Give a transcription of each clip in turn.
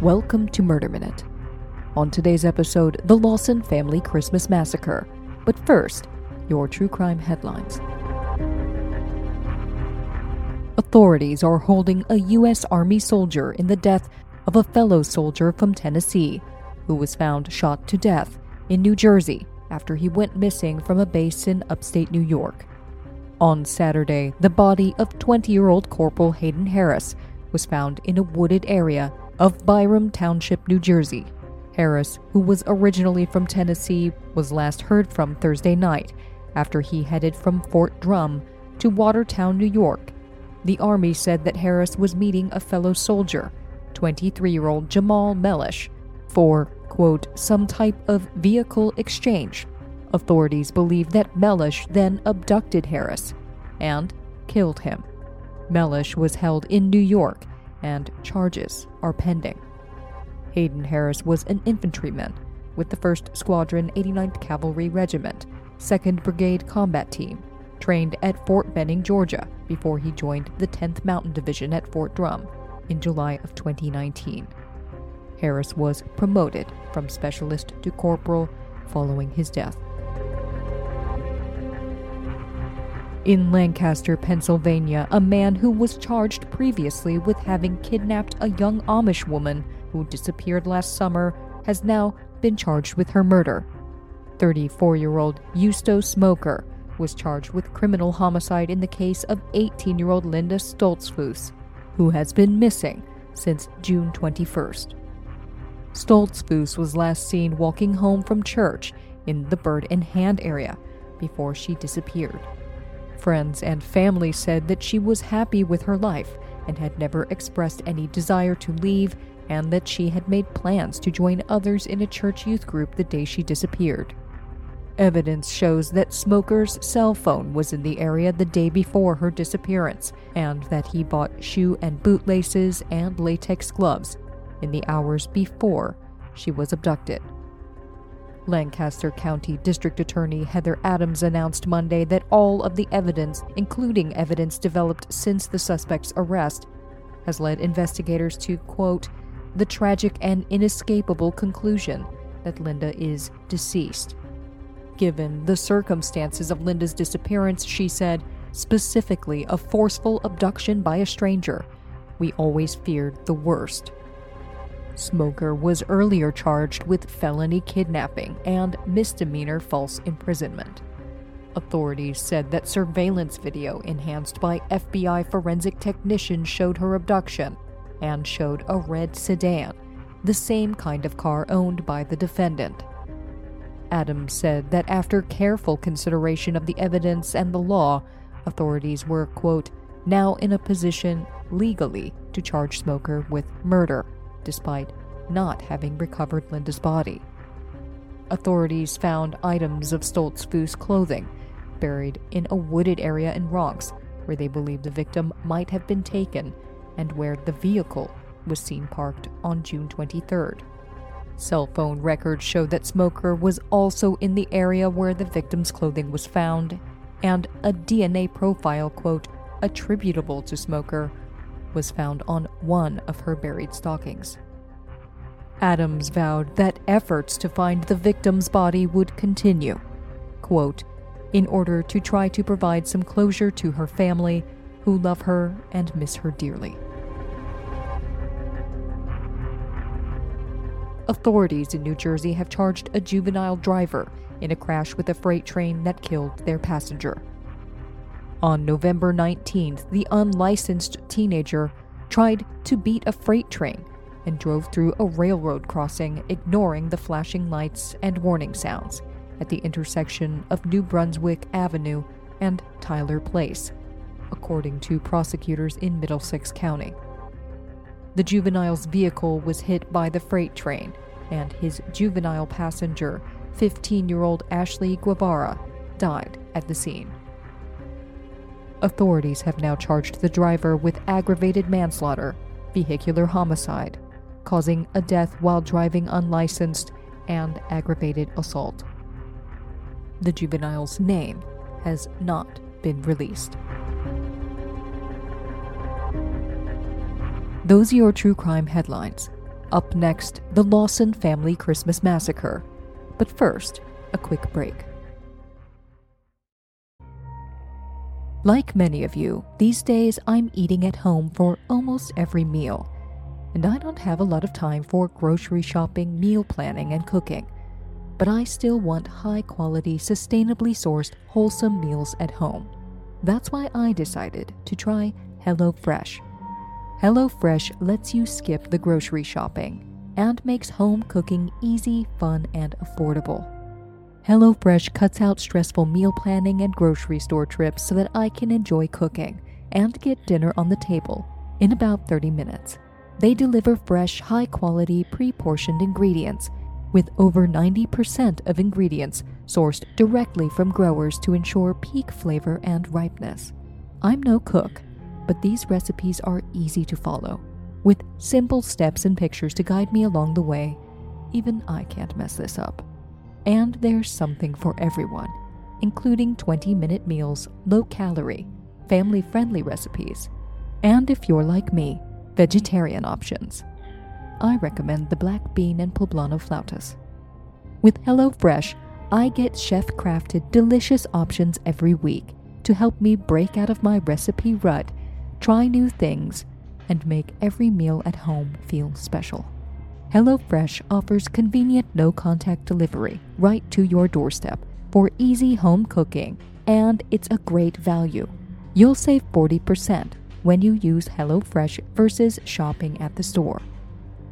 Welcome to Murder Minute. On today's episode, the Lawson Family Christmas Massacre. But first, your true crime headlines. Authorities are holding a U.S. Army soldier in the death of a fellow soldier from Tennessee who was found shot to death in New Jersey after he went missing from a base in upstate New York. On Saturday, the body of 20 year old Corporal Hayden Harris was found in a wooded area of Byram Township, New Jersey. Harris, who was originally from Tennessee, was last heard from Thursday night after he headed from Fort Drum to Watertown, New York. The Army said that Harris was meeting a fellow soldier, 23 year old Jamal Mellish, for, quote, some type of vehicle exchange. Authorities believe that Mellish then abducted Harris and killed him. Mellish was held in New York and charges are pending. Hayden Harris was an infantryman with the 1st Squadron 89th Cavalry Regiment, 2nd Brigade Combat Team, trained at Fort Benning, Georgia, before he joined the 10th Mountain Division at Fort Drum in July of 2019. Harris was promoted from specialist to corporal following his death. In Lancaster, Pennsylvania, a man who was charged previously with having kidnapped a young Amish woman who disappeared last summer has now been charged with her murder. 34 year old Justo Smoker was charged with criminal homicide in the case of 18 year old Linda Stoltzfus, who has been missing since June 21st. Stoltzfus was last seen walking home from church in the Bird in Hand area before she disappeared. Friends and family said that she was happy with her life and had never expressed any desire to leave, and that she had made plans to join others in a church youth group the day she disappeared. Evidence shows that Smoker's cell phone was in the area the day before her disappearance, and that he bought shoe and boot laces and latex gloves in the hours before she was abducted. Lancaster County District Attorney Heather Adams announced Monday that all of the evidence, including evidence developed since the suspect's arrest, has led investigators to, quote, the tragic and inescapable conclusion that Linda is deceased. Given the circumstances of Linda's disappearance, she said, specifically a forceful abduction by a stranger, we always feared the worst. Smoker was earlier charged with felony kidnapping and misdemeanor false imprisonment. Authorities said that surveillance video enhanced by FBI forensic technicians showed her abduction and showed a red sedan, the same kind of car owned by the defendant. Adams said that after careful consideration of the evidence and the law, authorities were, quote, now in a position legally to charge Smoker with murder despite not having recovered Linda's body. Authorities found items of Stoltzfus clothing buried in a wooded area in rocks where they believe the victim might have been taken and where the vehicle was seen parked on June 23rd. Cell phone records show that Smoker was also in the area where the victim's clothing was found, and a DNA profile, quote, attributable to Smoker was found on one of her buried stockings. Adams vowed that efforts to find the victim's body would continue, quote, in order to try to provide some closure to her family, who love her and miss her dearly. Authorities in New Jersey have charged a juvenile driver in a crash with a freight train that killed their passenger. On November 19th, the unlicensed teenager tried to beat a freight train and drove through a railroad crossing, ignoring the flashing lights and warning sounds at the intersection of New Brunswick Avenue and Tyler Place, according to prosecutors in Middlesex County. The juvenile's vehicle was hit by the freight train, and his juvenile passenger, 15 year old Ashley Guevara, died at the scene. Authorities have now charged the driver with aggravated manslaughter, vehicular homicide, causing a death while driving unlicensed, and aggravated assault. The juvenile's name has not been released. Those are your true crime headlines. Up next, the Lawson family Christmas massacre. But first, a quick break. Like many of you, these days I'm eating at home for almost every meal. And I don't have a lot of time for grocery shopping, meal planning, and cooking. But I still want high quality, sustainably sourced, wholesome meals at home. That's why I decided to try HelloFresh. HelloFresh lets you skip the grocery shopping and makes home cooking easy, fun, and affordable. HelloFresh cuts out stressful meal planning and grocery store trips so that I can enjoy cooking and get dinner on the table in about 30 minutes. They deliver fresh, high quality, pre portioned ingredients with over 90% of ingredients sourced directly from growers to ensure peak flavor and ripeness. I'm no cook, but these recipes are easy to follow, with simple steps and pictures to guide me along the way. Even I can't mess this up. And there's something for everyone, including 20 minute meals, low calorie, family friendly recipes, and if you're like me, vegetarian options. I recommend the black bean and poblano flautas. With HelloFresh, I get chef crafted delicious options every week to help me break out of my recipe rut, try new things, and make every meal at home feel special. HelloFresh offers convenient no contact delivery right to your doorstep for easy home cooking, and it's a great value. You'll save 40% when you use HelloFresh versus shopping at the store.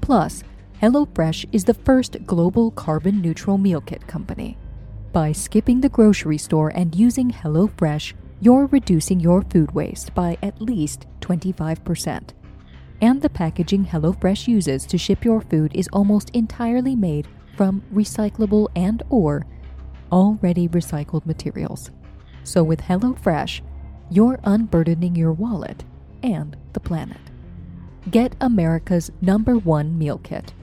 Plus, HelloFresh is the first global carbon neutral meal kit company. By skipping the grocery store and using HelloFresh, you're reducing your food waste by at least 25% and the packaging HelloFresh uses to ship your food is almost entirely made from recyclable and or already recycled materials. So with HelloFresh, you're unburdening your wallet and the planet. Get America's number one meal kit.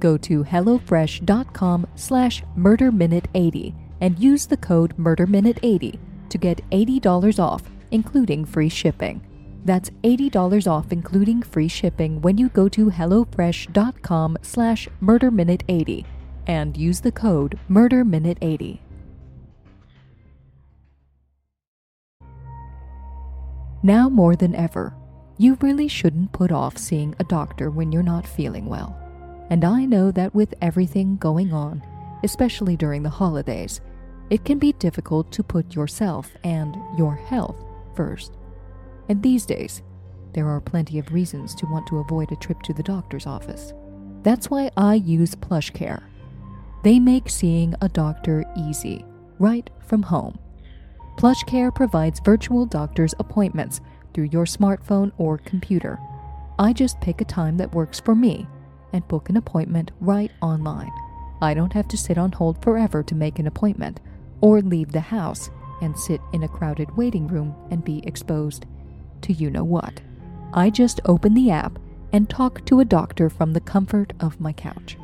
Go to HelloFresh.com slash MurderMinute80 and use the code MurderMinute80 to get $80 off, including free shipping. That's $80 off including free shipping when you go to hellofresh.com slash murderminute80 and use the code murderminute80. Now more than ever, you really shouldn't put off seeing a doctor when you're not feeling well. And I know that with everything going on, especially during the holidays, it can be difficult to put yourself and your health first. And these days, there are plenty of reasons to want to avoid a trip to the doctor's office. That's why I use Plush Care. They make seeing a doctor easy, right from home. PlushCare provides virtual doctor's appointments through your smartphone or computer. I just pick a time that works for me and book an appointment right online. I don't have to sit on hold forever to make an appointment or leave the house and sit in a crowded waiting room and be exposed to you know what. I just open the app and talk to a doctor from the comfort of my couch.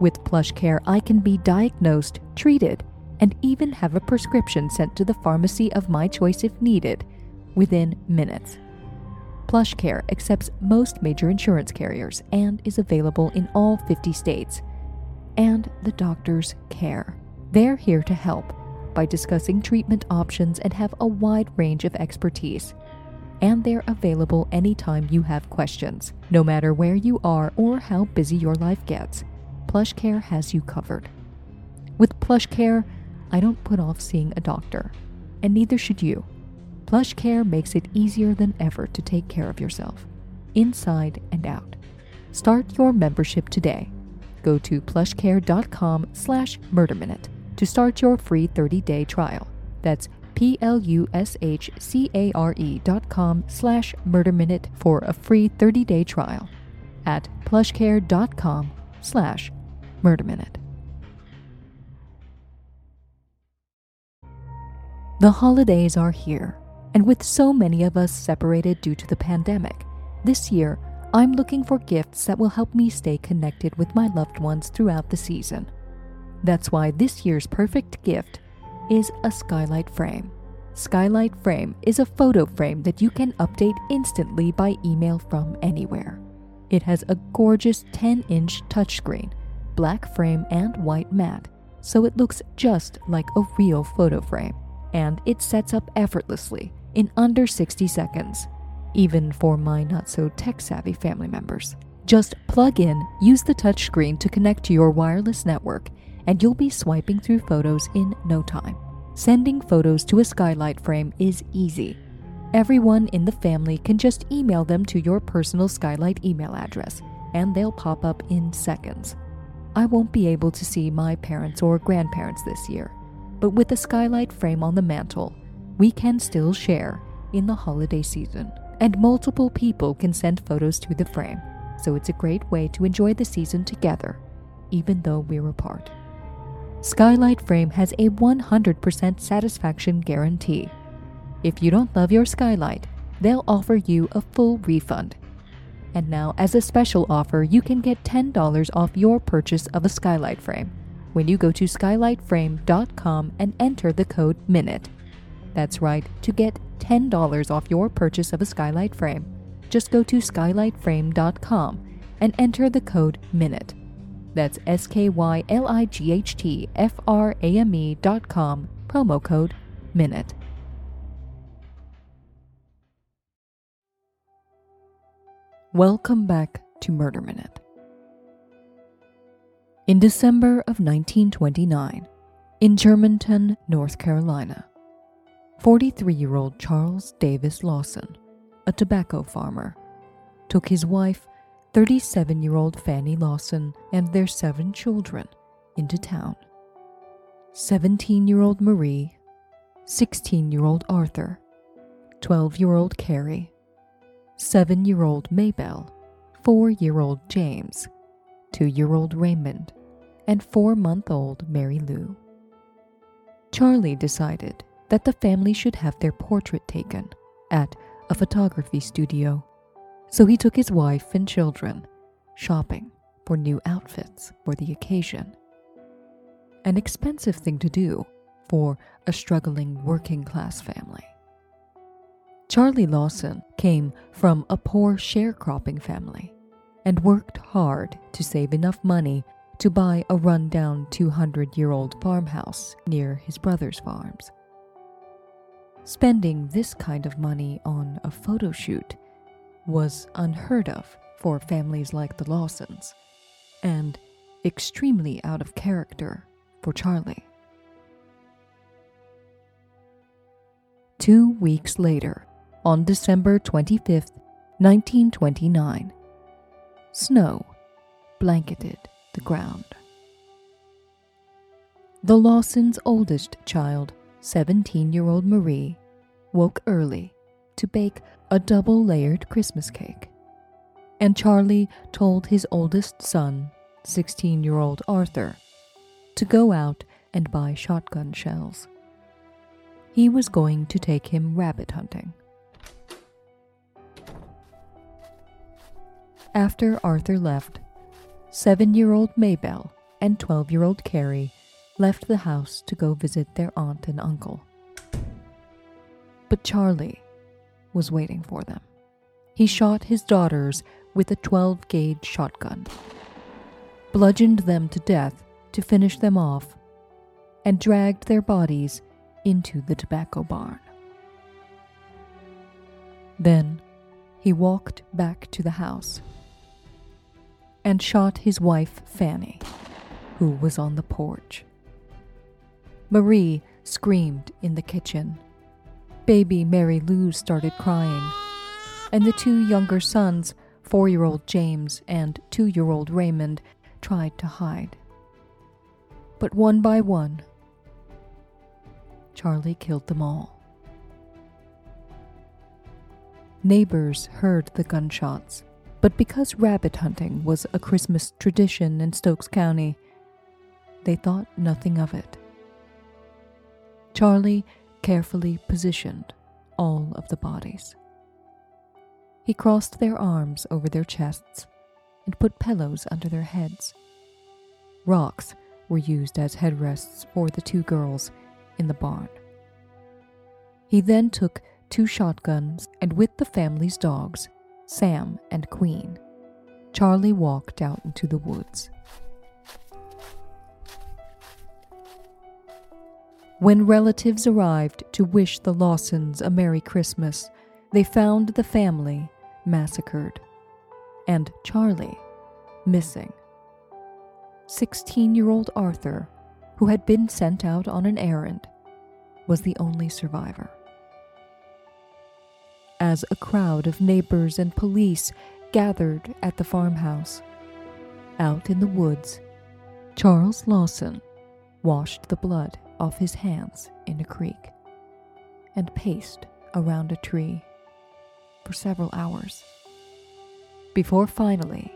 With PlushCare, I can be diagnosed, treated, and even have a prescription sent to the pharmacy of my choice if needed within minutes. PlushCare accepts most major insurance carriers and is available in all 50 states. And the doctors care. They're here to help by discussing treatment options and have a wide range of expertise and they're available anytime you have questions, no matter where you are or how busy your life gets. PlushCare has you covered. With PlushCare, I don't put off seeing a doctor, and neither should you. PlushCare makes it easier than ever to take care of yourself, inside and out. Start your membership today. Go to plushcare.com slash murderminute to start your free 30-day trial. That's P-L-U-S-H-C-A-R-E dot com slash murder minute for a free 30-day trial at plushcare.com slash murder minute. The holidays are here, and with so many of us separated due to the pandemic, this year I'm looking for gifts that will help me stay connected with my loved ones throughout the season. That's why this year's perfect gift is a skylight frame. Skylight Frame is a photo frame that you can update instantly by email from anywhere. It has a gorgeous 10 inch touchscreen, black frame, and white mat, so it looks just like a real photo frame. And it sets up effortlessly in under 60 seconds, even for my not so tech savvy family members. Just plug in, use the touchscreen to connect to your wireless network, and you'll be swiping through photos in no time. Sending photos to a skylight frame is easy. Everyone in the family can just email them to your personal skylight email address, and they'll pop up in seconds. I won't be able to see my parents or grandparents this year, but with the skylight frame on the mantle, we can still share in the holiday season, and multiple people can send photos to the frame, so it's a great way to enjoy the season together, even though we're apart. Skylight Frame has a 100% satisfaction guarantee. If you don't love your skylight, they'll offer you a full refund. And now, as a special offer, you can get $10 off your purchase of a skylight frame when you go to skylightframe.com and enter the code MINUTE. That's right, to get $10 off your purchase of a skylight frame, just go to skylightframe.com and enter the code MINUTE. That's S K Y L I G H T F R A M E dot com, promo code MINUTE. Welcome back to Murder Minute. In December of 1929, in Germantown, North Carolina, 43 year old Charles Davis Lawson, a tobacco farmer, took his wife, 37 year old Fanny Lawson, and their seven children into town. 17 year old Marie, 16 year old Arthur, 12 year old Carrie, 7 year old Maybelle, 4 year old James, 2 year old Raymond, and 4 month old Mary Lou. Charlie decided that the family should have their portrait taken at a photography studio. So he took his wife and children shopping for new outfits for the occasion. An expensive thing to do for a struggling working class family. Charlie Lawson came from a poor sharecropping family and worked hard to save enough money to buy a rundown 200 year old farmhouse near his brother's farms. Spending this kind of money on a photo shoot was unheard of for families like the Lawsons, and extremely out of character for Charlie. Two weeks later, on December 25th, 1929, snow blanketed the ground. The Lawsons' oldest child 17 year old Marie woke early to bake a double layered Christmas cake. And Charlie told his oldest son, 16 year old Arthur, to go out and buy shotgun shells. He was going to take him rabbit hunting. After Arthur left, seven year old Maybelle and 12 year old Carrie left the house to go visit their aunt and uncle. But Charlie was waiting for them. He shot his daughters with a 12 gauge shotgun, bludgeoned them to death to finish them off, and dragged their bodies into the tobacco barn. Then he walked back to the house and shot his wife, Fanny, who was on the porch. Marie screamed in the kitchen. Baby Mary Lou started crying, and the two younger sons, four year old James and two year old Raymond, tried to hide. But one by one, Charlie killed them all. Neighbors heard the gunshots, but because rabbit hunting was a Christmas tradition in Stokes County, they thought nothing of it. Charlie carefully positioned all of the bodies. He crossed their arms over their chests and put pillows under their heads. Rocks were used as headrests for the two girls in the barn. He then took two shotguns and, with the family's dogs, Sam and Queen, Charlie walked out into the woods. When relatives arrived to wish the Lawsons a Merry Christmas, they found the family massacred and Charlie missing. 16 year old Arthur, who had been sent out on an errand, was the only survivor. As a crowd of neighbors and police gathered at the farmhouse, out in the woods, Charles Lawson washed the blood off his hands in a creek and paced around a tree for several hours before finally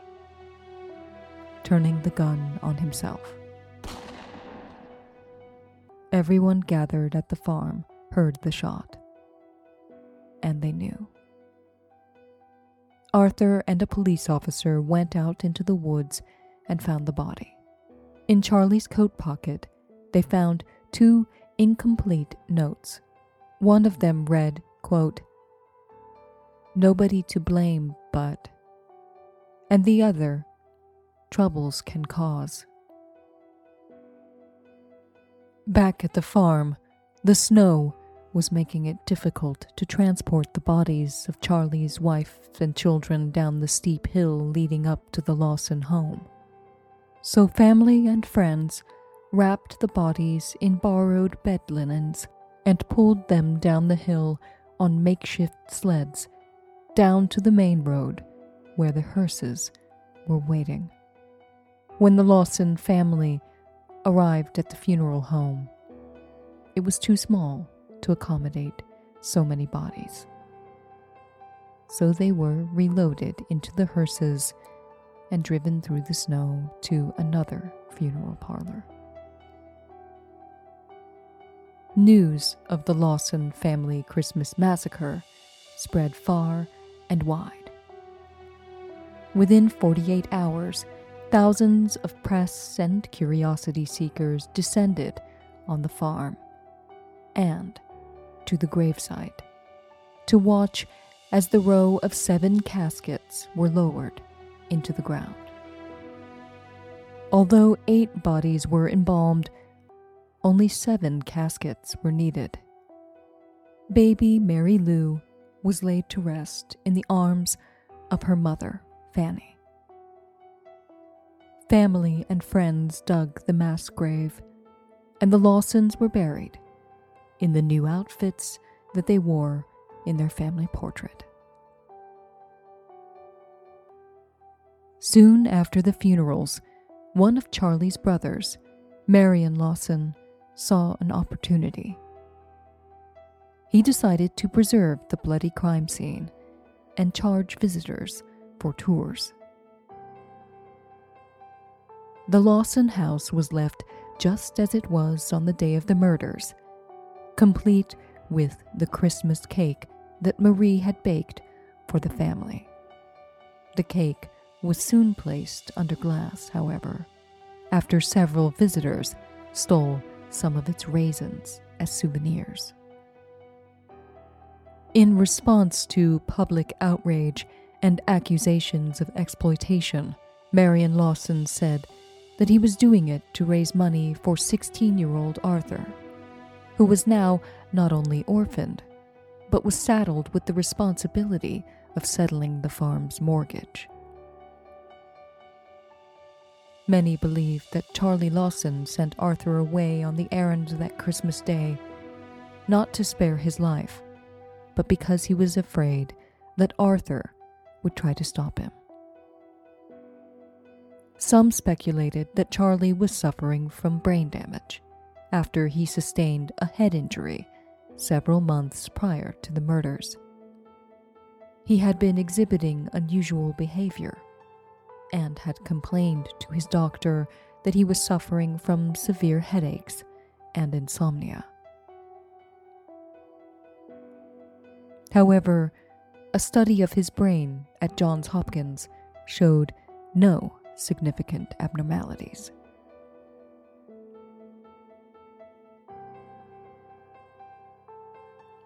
turning the gun on himself. Everyone gathered at the farm heard the shot, and they knew. Arthur and a police officer went out into the woods and found the body. In Charlie's coat pocket, they found two incomplete notes. One of them read, quote, Nobody to blame but, and the other, troubles can cause. Back at the farm, the snow was making it difficult to transport the bodies of Charlie's wife and children down the steep hill leading up to the Lawson home. So family and friends wrapped the bodies in borrowed bed linens and pulled them down the hill on makeshift sleds down to the main road where the hearses were waiting. When the Lawson family arrived at the funeral home. It was too small to accommodate so many bodies. So they were reloaded into the hearses and driven through the snow to another funeral parlor. News of the Lawson family Christmas massacre spread far and wide. Within 48 hours, Thousands of press and curiosity seekers descended on the farm and to the gravesite to watch as the row of seven caskets were lowered into the ground. Although eight bodies were embalmed, only seven caskets were needed. Baby Mary Lou was laid to rest in the arms of her mother, Fanny. Family and friends dug the mass grave, and the Lawsons were buried in the new outfits that they wore in their family portrait. Soon after the funerals, one of Charlie's brothers, Marion Lawson, saw an opportunity. He decided to preserve the bloody crime scene and charge visitors for tours. The Lawson house was left just as it was on the day of the murders, complete with the Christmas cake that Marie had baked for the family. The cake was soon placed under glass, however, after several visitors stole some of its raisins as souvenirs. In response to public outrage and accusations of exploitation, Marion Lawson said that he was doing it to raise money for 16 year old Arthur, who was now not only orphaned, but was saddled with the responsibility of settling the farm's mortgage. Many believe that Charlie Lawson sent Arthur away on the errand that Christmas Day, not to spare his life, but because he was afraid that Arthur would try to stop him. Some speculated that Charlie was suffering from brain damage after he sustained a head injury several months prior to the murders. He had been exhibiting unusual behavior and had complained to his doctor that he was suffering from severe headaches and insomnia. However, a study of his brain at Johns Hopkins showed no significant abnormalities.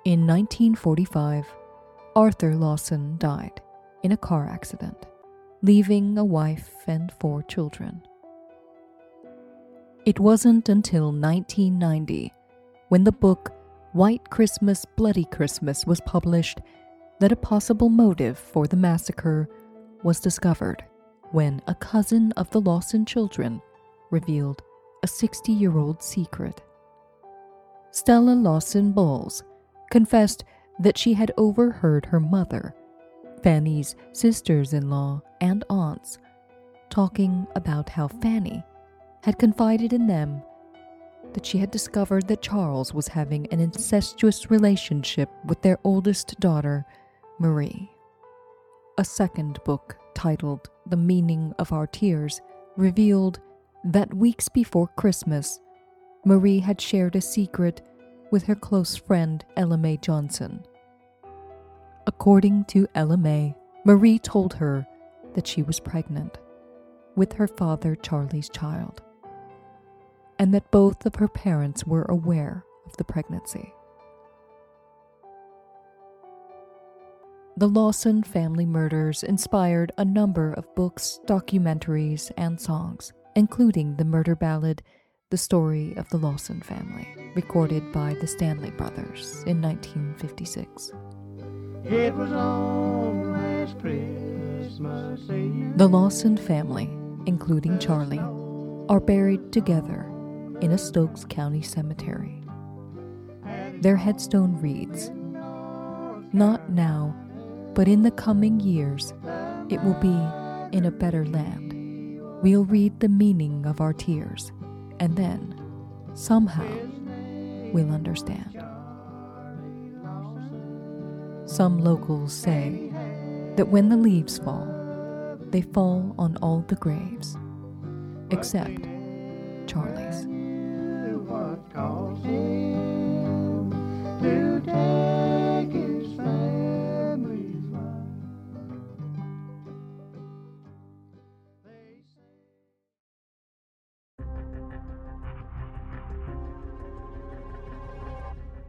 In 1945, Arthur Lawson died in a car accident leaving a wife and four children. It wasn't until 1990, when the book White Christmas, Bloody Christmas was published, that a possible motive for the massacre was discovered when a cousin of the Lawson children revealed a 60 year old secret. Stella Lawson Bowles confessed that she had overheard her mother, Fanny's sisters in law, and aunts talking about how Fanny had confided in them that she had discovered that Charles was having an incestuous relationship with their oldest daughter, Marie. A second book, titled The Meaning of Our Tears, revealed that weeks before Christmas, Marie had shared a secret with her close friend Ella Mae Johnson. According to Ella May, Marie told her that she was pregnant with her father Charlie's child, and that both of her parents were aware of the pregnancy. The Lawson family murders inspired a number of books, documentaries, and songs, including the murder ballad The Story of the Lawson Family, recorded by the Stanley Brothers in 1956. It was on last Christmas Eve. The Lawson family, including Charlie, are buried together in a Stokes County cemetery. Their headstone reads, Not now but in the coming years, it will be in a better land. We'll read the meaning of our tears, and then, somehow, we'll understand. Some locals say that when the leaves fall, they fall on all the graves, except Charlie's.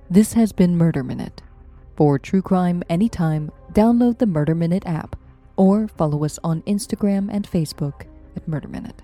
This has been Murder Minute. For true crime anytime, download the Murder Minute app or follow us on Instagram and Facebook at Murder Minute.